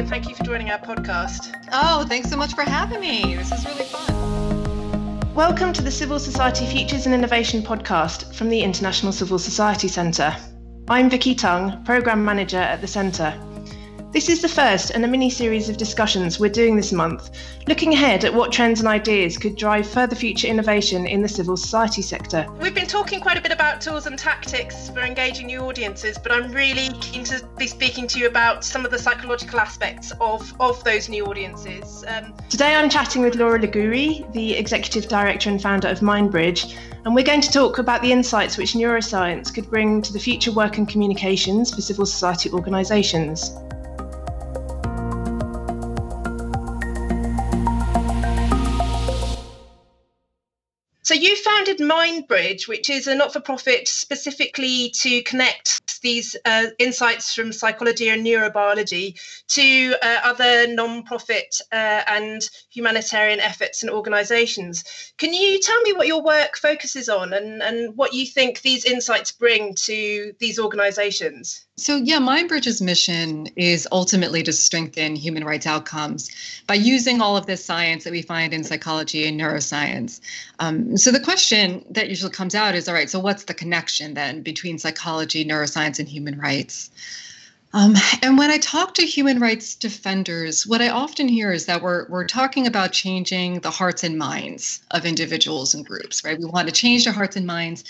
and thank you for joining our podcast. Oh, thanks so much for having me. This is really fun. Welcome to the Civil Society Futures and Innovation podcast from the International Civil Society Centre. I'm Vicky Tung, Programme Manager at the Centre. This is the first in a mini series of discussions we're doing this month, looking ahead at what trends and ideas could drive further future innovation in the civil society sector. We've been talking quite a bit about tools and tactics for engaging new audiences, but I'm really keen to be speaking to you about some of the psychological aspects of, of those new audiences. Um, Today I'm chatting with Laura Ligouri, the Executive Director and founder of Mindbridge, and we're going to talk about the insights which neuroscience could bring to the future work and communications for civil society organisations. So you founded Mindbridge, which is a not-for-profit specifically to connect these uh, insights from psychology and neurobiology to uh, other non-profit uh, and humanitarian efforts and organisations. Can you tell me what your work focuses on and, and what you think these insights bring to these organisations? So, yeah, Mindbridge's mission is ultimately to strengthen human rights outcomes by using all of this science that we find in psychology and neuroscience. Um, so, the question that usually comes out is all right, so what's the connection then between psychology, neuroscience, and human rights? Um, and when I talk to human rights defenders, what I often hear is that we're, we're talking about changing the hearts and minds of individuals and groups, right? We want to change their hearts and minds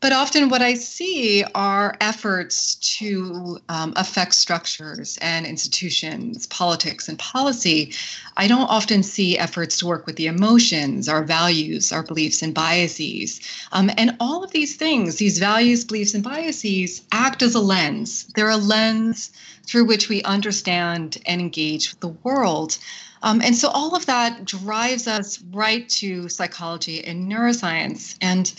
but often, what I see are efforts to um, affect structures and institutions, politics and policy. I don't often see efforts to work with the emotions, our values, our beliefs and biases. Um, and all of these things, these values, beliefs, and biases, act as a lens. They're a lens through which we understand and engage with the world. Um, and so all of that drives us right to psychology and neuroscience. And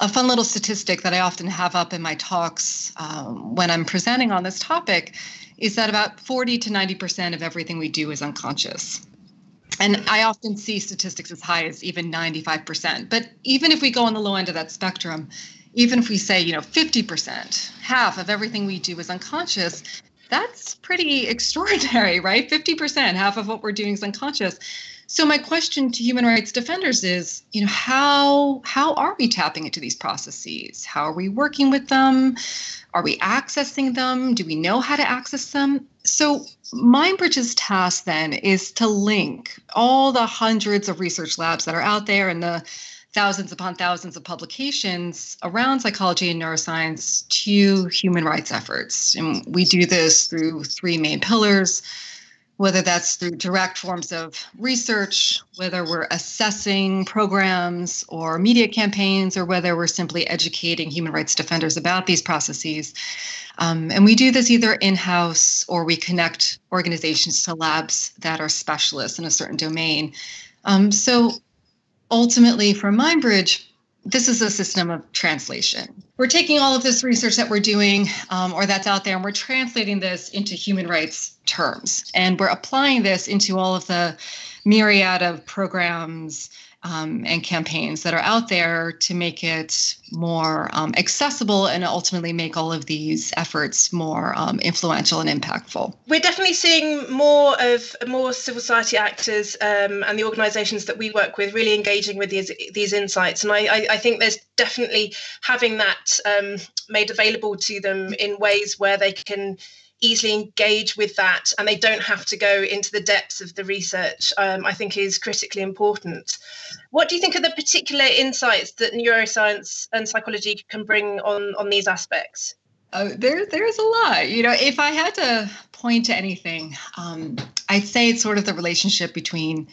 a fun little statistic that I often have up in my talks um, when I'm presenting on this topic is that about 40 to 90% of everything we do is unconscious. And I often see statistics as high as even 95%. But even if we go on the low end of that spectrum, even if we say, you know, 50%, half of everything we do is unconscious, that's pretty extraordinary, right? 50%, half of what we're doing is unconscious. So my question to human rights defenders is, you know, how how are we tapping into these processes? How are we working with them? Are we accessing them? Do we know how to access them? So Mindbridge's task then is to link all the hundreds of research labs that are out there and the thousands upon thousands of publications around psychology and neuroscience to human rights efforts. And we do this through three main pillars whether that's through direct forms of research, whether we're assessing programs or media campaigns, or whether we're simply educating human rights defenders about these processes. Um, and we do this either in house or we connect organizations to labs that are specialists in a certain domain. Um, so ultimately, for Mindbridge, this is a system of translation. We're taking all of this research that we're doing um, or that's out there and we're translating this into human rights terms. And we're applying this into all of the myriad of programs um, and campaigns that are out there to make it more um, accessible and ultimately make all of these efforts more um, influential and impactful. We're definitely seeing more of more civil society actors um, and the organisations that we work with really engaging with these these insights, and I, I, think there's definitely having that um, made available to them in ways where they can easily engage with that and they don't have to go into the depths of the research, um, I think is critically important. What do you think are the particular insights that neuroscience and psychology can bring on, on these aspects? Uh, there, there's a lot. You know, if I had to point to anything, um, I'd say it's sort of the relationship between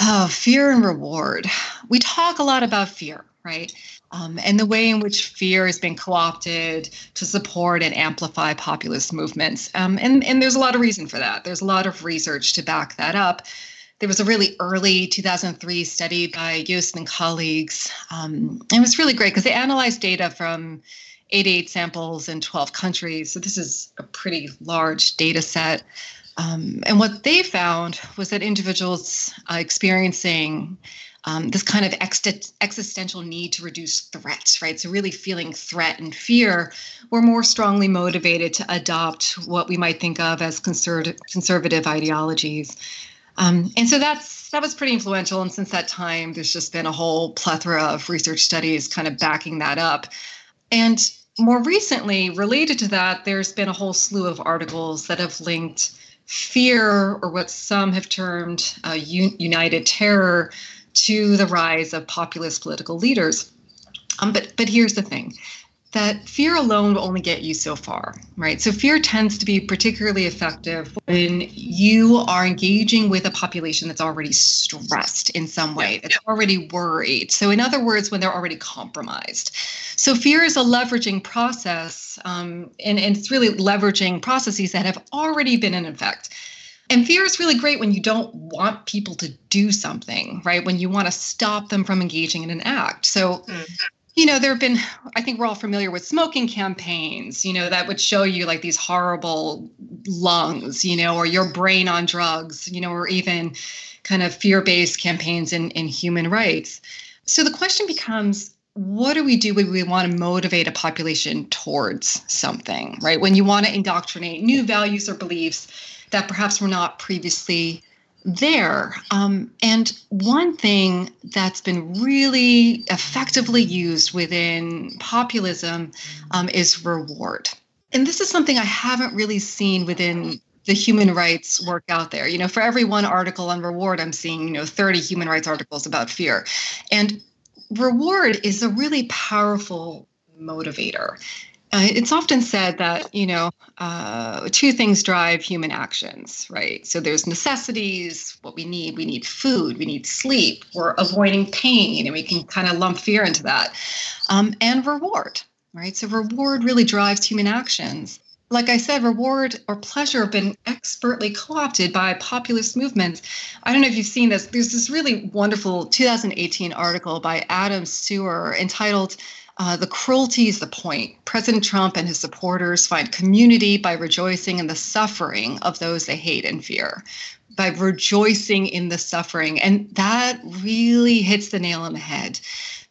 uh, fear and reward. We talk a lot about fear, right? um, and the way in which fear has been co-opted to support and amplify populist movements. Um, and, and there's a lot of reason for that. There's a lot of research to back that up. There was a really early 2003 study by Jost and colleagues. Um, it was really great because they analyzed data from 88 samples in 12 countries. So this is a pretty large data set. Um, and what they found was that individuals uh, experiencing um, this kind of ex- existential need to reduce threats, right? So, really feeling threat and fear we're more strongly motivated to adopt what we might think of as conservative, conservative ideologies. Um, and so that's that was pretty influential. And since that time, there's just been a whole plethora of research studies kind of backing that up. And more recently, related to that, there's been a whole slew of articles that have linked fear, or what some have termed uh, united terror, to the rise of populist political leaders. Um, but but here's the thing that fear alone will only get you so far, right? So fear tends to be particularly effective when you are engaging with a population that's already stressed in some way, that's already worried. So in other words, when they're already compromised. So fear is a leveraging process, um, and, and it's really leveraging processes that have already been in effect. And fear is really great when you don't want people to do something, right? When you want to stop them from engaging in an act. So mm you know, there have been, I think we're all familiar with smoking campaigns, you know, that would show you like these horrible lungs, you know, or your brain on drugs, you know, or even kind of fear based campaigns in, in human rights. So the question becomes what do we do when we want to motivate a population towards something, right? When you want to indoctrinate new values or beliefs that perhaps were not previously there. Um, and one thing that's been really effectively used within populism um, is reward. And this is something I haven't really seen within the human rights work out there. You know, for every one article on reward, I'm seeing, you know, 30 human rights articles about fear. And reward is a really powerful motivator. Uh, it's often said that you know uh, two things drive human actions right? So there's necessities what we need we need food we need sleep. We're avoiding pain and we can kind of lump fear into that. Um, and reward right? So reward really drives human actions. Like I said, reward or pleasure have been expertly co opted by populist movements. I don't know if you've seen this. There's this really wonderful 2018 article by Adam Serwer entitled uh, the cruelty is the point. President Trump and his supporters find community by rejoicing in the suffering of those they hate and fear, by rejoicing in the suffering. And that really hits the nail on the head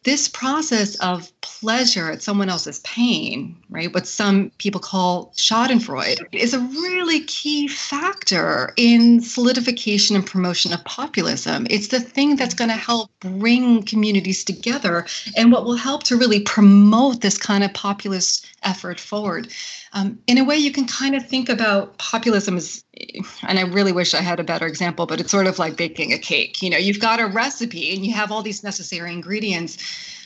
this process of pleasure at someone else's pain, right, what some people call Schadenfreude, is a really key factor in solidification and promotion of populism. It's the thing that's going to help bring communities together and what will help to really promote this kind of populist effort forward. Um, in a way, you can kind of think about populism as, and I really wish I had a better example, but it's sort of like baking a cake. You know, you've got a recipe and you have all these necessary ingredients.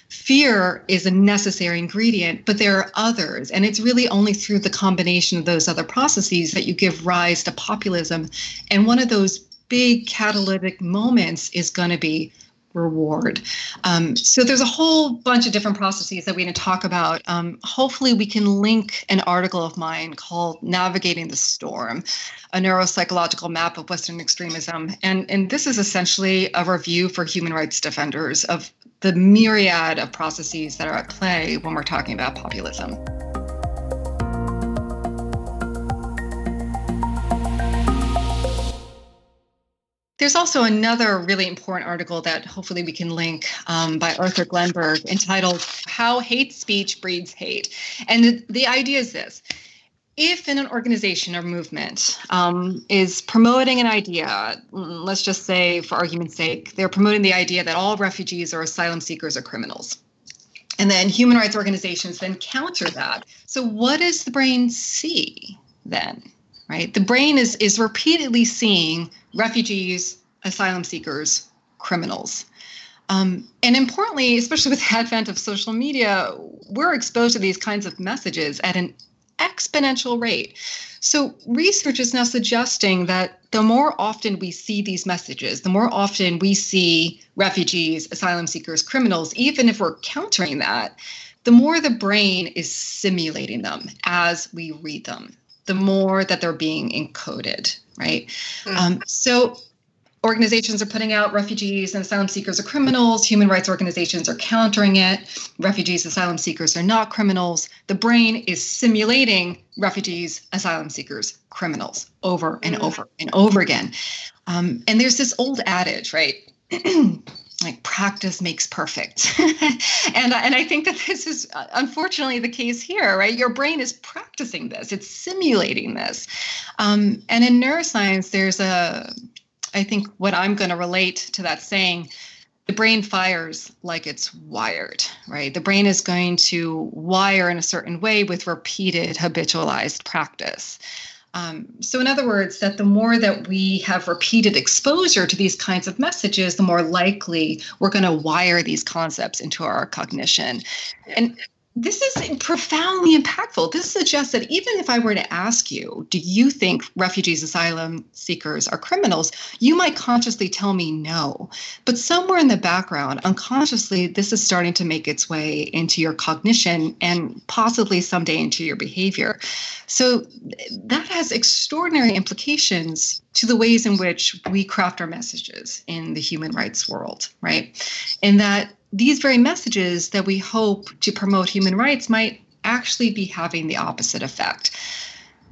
Fear is a necessary ingredient, but there are others. And it's really only through the combination of those other processes that you give rise to populism. And one of those big catalytic moments is going to be reward. Um, so there's a whole bunch of different processes that we can talk about. Um, hopefully, we can link an article of mine called "Navigating the Storm," a neuropsychological map of Western extremism, and and this is essentially a review for human rights defenders of the myriad of processes that are at play when we're talking about populism. There's also another really important article that hopefully we can link um, by Arthur Glenberg entitled How Hate Speech Breeds Hate. And the, the idea is this if in an organization or movement um, is promoting an idea, let's just say for argument's sake, they're promoting the idea that all refugees or asylum seekers are criminals. And then human rights organizations then counter that. So, what does the brain see then? Right? The brain is, is repeatedly seeing refugees, asylum seekers, criminals. Um, and importantly, especially with the advent of social media, we're exposed to these kinds of messages at an exponential rate. So, research is now suggesting that the more often we see these messages, the more often we see refugees, asylum seekers, criminals, even if we're countering that, the more the brain is simulating them as we read them, the more that they're being encoded right? Mm. Um, so organizations are putting out refugees and asylum seekers are criminals. Human rights organizations are countering it. Refugees, asylum seekers are not criminals. The brain is simulating refugees, asylum seekers, criminals over and mm-hmm. over and over again. Um, and there's this old adage, right? like practice makes perfect and and i think that this is uh, unfortunately the case here right your brain is practicing this it's simulating this um, and in neuroscience there's a I think what I'm going to relate to that saying, the brain fires like it's wired, right? The brain is going to wire in a certain way with repeated habitualized practice. Um, so, in other words, that the more that we have repeated exposure to these kinds of messages, the more likely we're going to wire these concepts into our cognition. And this is profoundly impactful. This suggests that even if I were to ask you, do you think refugees, asylum seekers are criminals? You might consciously tell me no. But somewhere in the background, unconsciously, this is starting to make its way into your cognition and possibly someday into your behavior. So that has extraordinary implications to the ways in which we craft our messages in the human rights world, right? In that these very messages that we hope to promote human rights might actually be having the opposite effect.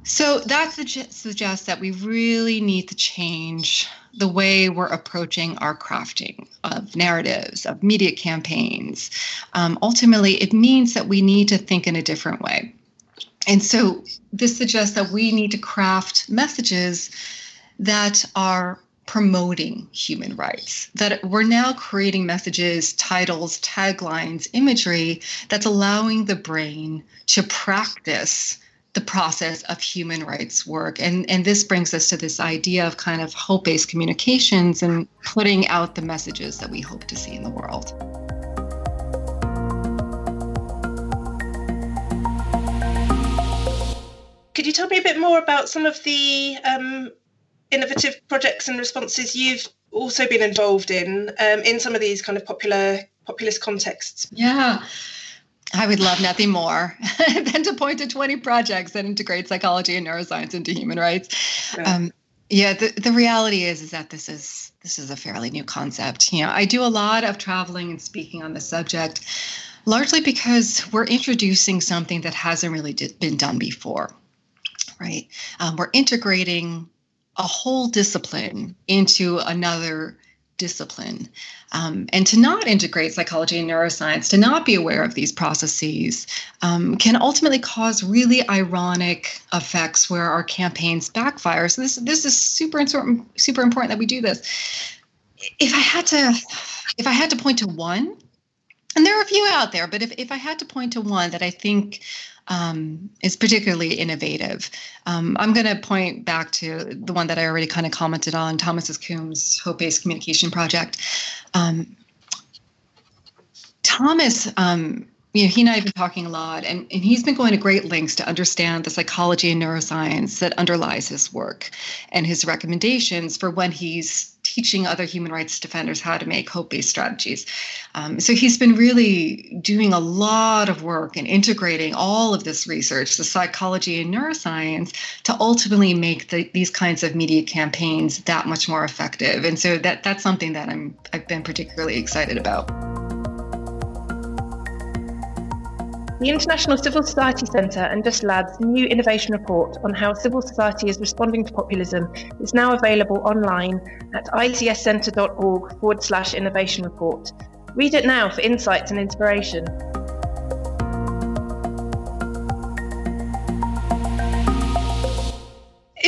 So that suggests that we really need to change the way we're approaching our crafting of narratives, of media campaigns. Um, ultimately, it means that we need to think in a different way. And so this suggests that we need to craft messages that are promoting human rights. That we're now creating messages, titles, taglines, imagery that's allowing the brain to practice the process of human rights work. And, and this brings us to this idea of kind of hope based communications and putting out the messages that we hope to see in the world. Could you tell me a bit more about some of the um, innovative projects and responses you've also been involved in um, in some of these kind of popular populist contexts. Yeah. I would love nothing more than to point to 20 projects that integrate psychology and neuroscience into human rights. Yeah. Um, yeah, the, the reality is is that this is this is a fairly new concept. You know, I do a lot of traveling and speaking on the subject, largely because we're introducing something that hasn't really been done before. Right, um, we're integrating a whole discipline into another discipline. Um, and to not integrate psychology and neuroscience, to not be aware of these processes, um, can ultimately cause really ironic effects where our campaigns backfire. So this this is super important, super important that we do this. If I had to, if I had to point to one, and there are a few out there, but if, if I had to point to one that I think um, is particularly innovative. Um, I'm going to point back to the one that I already kind of commented on, Thomas Coombes' Hope-Based Communication Project. Um, Thomas um, you know, he and I have been talking a lot, and, and he's been going to great lengths to understand the psychology and neuroscience that underlies his work and his recommendations for when he's teaching other human rights defenders how to make hope based strategies. Um, so he's been really doing a lot of work and integrating all of this research, the psychology and neuroscience, to ultimately make the, these kinds of media campaigns that much more effective. And so that that's something that I'm I've been particularly excited about. The International Civil Society Centre and Just Lab's new innovation report on how civil society is responding to populism is now available online at icscentre.org forward slash innovation report. Read it now for insights and inspiration.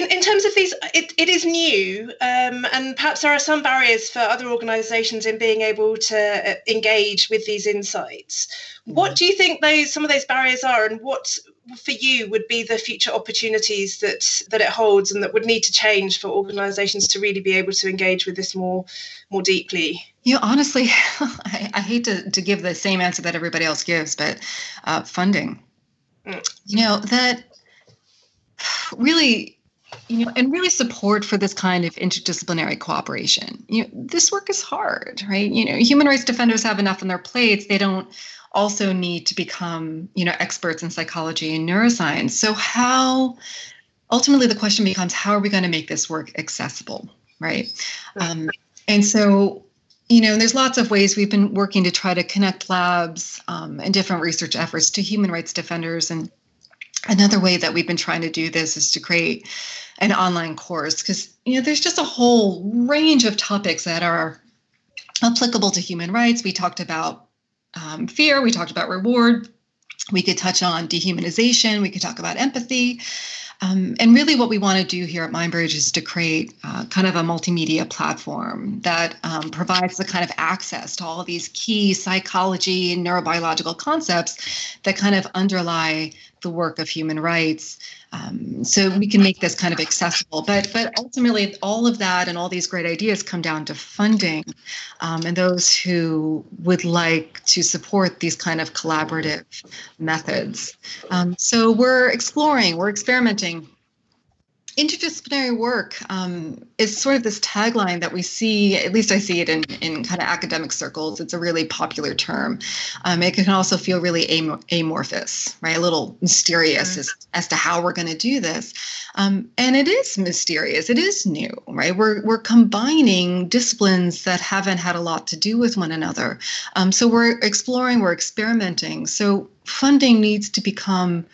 In, in terms of these, it, it is new, um, and perhaps there are some barriers for other organisations in being able to uh, engage with these insights. What mm. do you think those some of those barriers are, and what for you would be the future opportunities that that it holds, and that would need to change for organisations to really be able to engage with this more more deeply? You know, honestly, I, I hate to, to give the same answer that everybody else gives, but uh, funding. Mm. You know that really you know, and really support for this kind of interdisciplinary cooperation. You know, this work is hard, right? You know, human rights defenders have enough on their plates. They don't also need to become, you know, experts in psychology and neuroscience. So how ultimately the question becomes how are we going to make this work accessible? right? Um, and so, you know, there's lots of ways we've been working to try to connect labs um, and different research efforts to human rights defenders. And another way that we've been trying to do this is to create an online course because, you know, there's just a whole range of topics that are applicable to human rights. We talked about um, fear, we talked about reward, we could touch on dehumanization, we could talk about empathy. Um, and really, what we want to do here at MindBridge is to create uh, kind of a multimedia platform that um, provides the kind of access to all these key psychology and neurobiological concepts that kind of underlie the work of human rights. Um, so we can make this kind of accessible. But but ultimately, all of that and all these great ideas come down to funding, um, and those who would like to support these kind of collaborative methods. Um, so we're exploring, we're experimenting interdisciplinary work um, is sort of this tagline that we see at least i see it in, in kind of academic circles. It's a really popular term. Um, it can also feel really am- amorphous right? A little mysterious mm-hmm. as, as to how we're going to do this. Um, and it is mysterious. It is new right? We're, we're combining disciplines that haven't had a lot to do with one another. Um, so we're exploring we're experimenting. So funding needs to become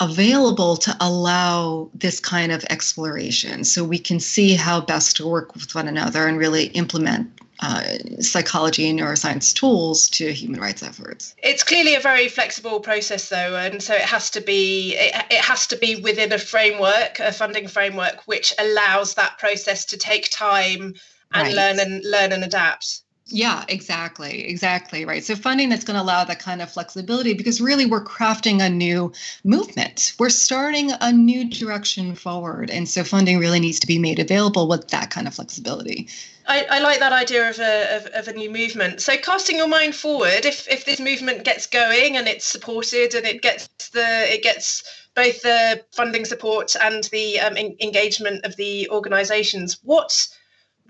available to allow this kind of exploration so we can see how best to work with one another and really implement uh, psychology and neuroscience tools to human rights efforts. It's clearly a very flexible process, though, and so it has to be it, it has to be within a framework, a funding framework, which allows that process to take time and right. learn and learn and adapt. Yeah, exactly. Exactly. Right. So funding that's going to allow that kind of flexibility because really we're crafting a new movement. We're starting a new direction forward. And so funding really needs to be made available with that kind of flexibility. I, I like that idea of a, of, of, a new movement. So casting your mind forward, if, if this movement gets going and it's supported and it gets the it gets both the funding support and the um, engagement of the organizations, what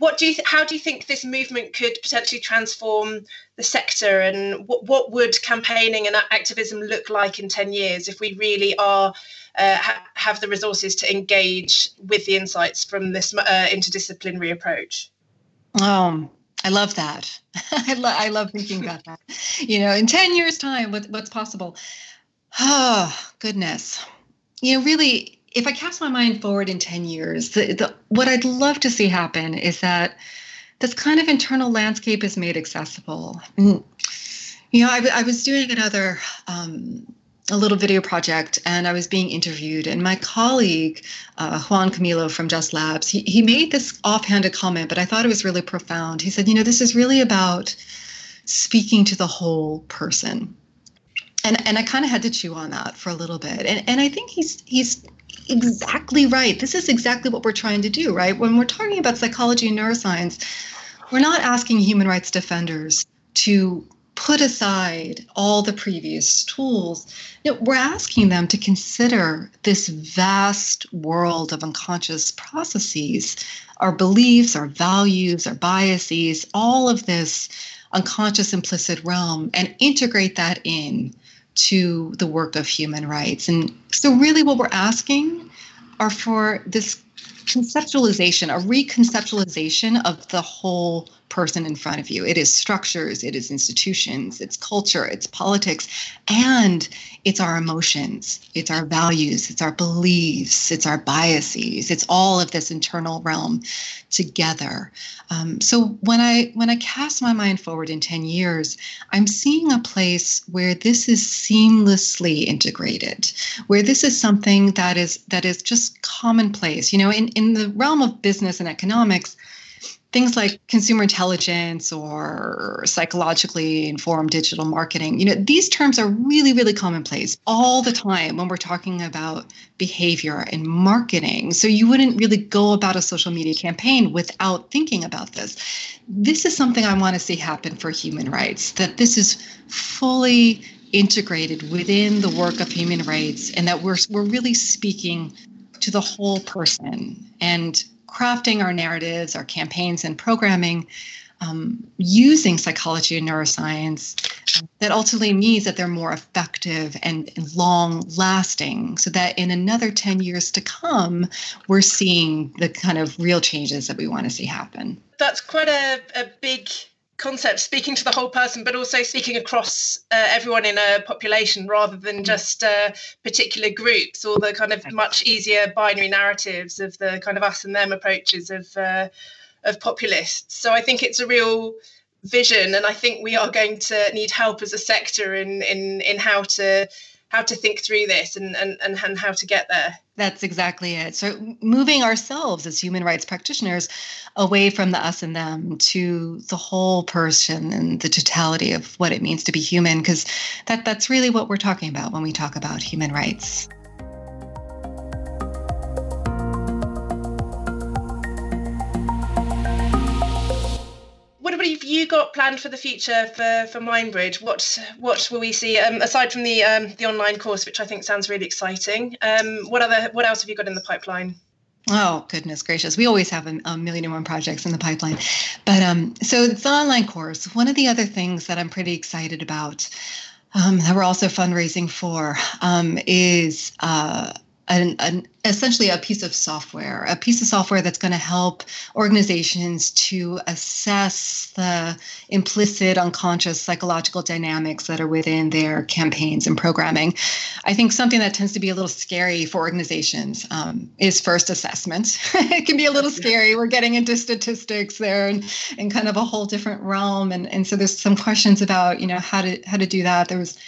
what do you th- how do you think this movement could potentially transform the sector? And what, what would campaigning and activism look like in 10 years if we really are uh, ha- have the resources to engage with the insights from this uh, interdisciplinary approach? Um i love that. I, lo- I love thinking about that. You know in 10 years time what, what's possible? Oh goodness. You know really if I cast my mind forward in 10 years, the, the, what I'd love to see happen is that this kind of internal landscape is made accessible. You know, I, I was doing another, um, a little video project, and I was being interviewed, and my colleague, uh, Juan Camilo from Just Labs, he, he made this offhanded comment, but I thought it was really profound. He said, you know, this is really about speaking to the whole person and and I kind of had to chew on that for a little bit. And and I think he's he's exactly right. This is exactly what we're trying to do, right? When we're talking about psychology and neuroscience, we're not asking human rights defenders to put aside all the previous tools. No, we're asking them to consider this vast world of unconscious processes, our beliefs, our values, our biases, all of this unconscious implicit realm, and integrate that in to the work of human rights. And so, really, what we're asking are for this conceptualization, a reconceptualization of the whole person in front of you. It is structures, it is institutions, it's culture, it's politics, and it's our emotions, it's our values, it's our beliefs, it's our biases, it's all of this internal realm together. Um, so when I when I cast my mind forward in 10 years, I'm seeing a place where this is seamlessly integrated, where this is something that is that is just commonplace. You know, in, in the realm of business and economics, things like consumer intelligence or psychologically informed digital marketing you know these terms are really really commonplace all the time when we're talking about behavior and marketing. So you wouldn't really go about a social media campaign without thinking about this. This is something i want to see happen for human rights that this is fully integrated within the work of human rights and that we're we're really speaking to the whole person and crafting our narratives, our campaigns, and programming um, using psychology and neuroscience that ultimately means that they're more effective and, and long lasting so that in another 10 years to come we're seeing the kind of real changes that we want to see happen. That's quite a, a big concept speaking to the whole person but also speaking across uh, everyone in a population rather than mm. just uh, particular groups or the kind of much easier binary narratives of the kind of us and them approaches of uh, of populists so i think it's a real vision and i think we are going to need help as a sector in in in how to how to think through this and and, and, and how to get there. That's exactly it. So moving ourselves as human rights practitioners away from the us and them to the whole person and the totality of what it means to be human because that that's really what we're talking about when we talk about human rights got planned for the future for for Mindbridge? What what will we see um, aside from the um, the online course, which I think sounds really exciting? Um, what other what else have you got in the pipeline? Oh goodness gracious! We always have a, a, million and one projects in the pipeline, but um, so it's an online course. One of the other things that I'm pretty excited about um, that we're also fundraising for um, is uh, an, an, essentially a piece of software, a piece of software that's going to help organizations to assess the implicit, unconscious psychological dynamics that are within their campaigns and programming. I think something that tends to be a little scary for organizations um, is first assessment. it can be a little scary. We're getting into statistics there and, and kind of a whole different realm. And, and so there's some questions about, you know, how to how to do that. There was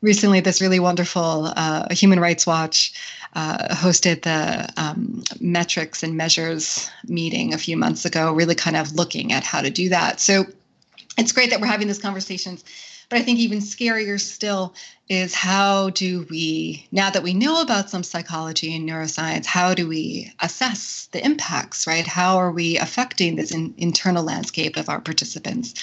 recently this really wonderful uh, Human Rights Watch uh, hosted the um, metrics and measures meeting a few months ago, really kind of looking at how to do that. So it's great that we're having these conversations. But I think even scarier still is how do we, now that we know about some psychology and neuroscience, how do we assess the impacts, right? How are we affecting this in, internal landscape of our participants?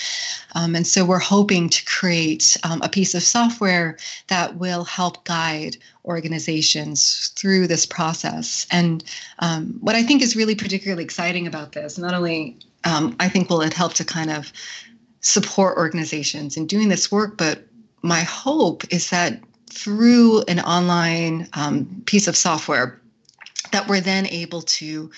Um, and so we're hoping to create um, a piece of software that will help guide organizations through this process. And um, what I think is really particularly exciting about this, not only um, I think will it help to kind of support organizations in doing this work, but my hope is that through an online um, piece of software that we're then able to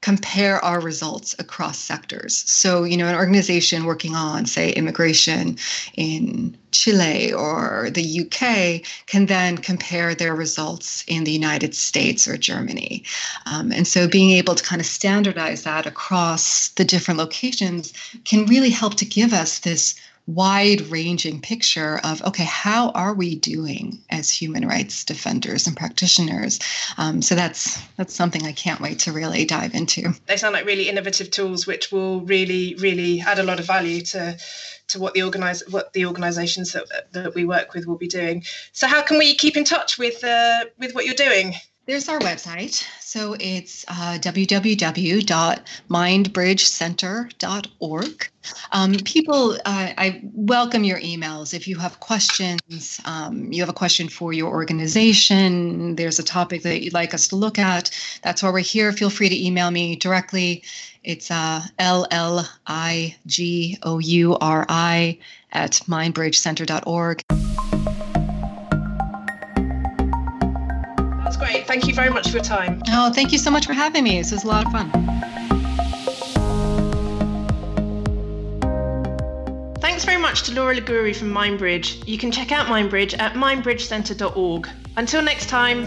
compare our results across sectors. So, you know, an organization working on, say, immigration in Chile or the UK can then compare their results in the United States or Germany. Um, and so, being able to kind of standardize that across the different locations can really help to give us this wide ranging picture of okay how are we doing as human rights defenders and practitioners? Um, so that's that's something i can't wait to really dive into. They sound like really innovative tools which will really really add a lot of value to to what the organize what the organizations that, that we work with will be doing. So how can we keep in touch with uh, with what you're doing there's our website. So it's uh, www.mindbridgecenter.org. Um, people, uh, I welcome your emails. If you have questions, um, you have a question for your organization, there's a topic that you'd like us to look at, that's why we're here. Feel free to email me directly. It's uh, L L I G O U R I at mindbridgecenter.org. Thank you very much for your time. Oh, thank you so much for having me. This was a lot of fun. Thanks very much to Laura Ligouri from Mindbridge. You can check out Mindbridge at mindbridgecenter.org. Until next time.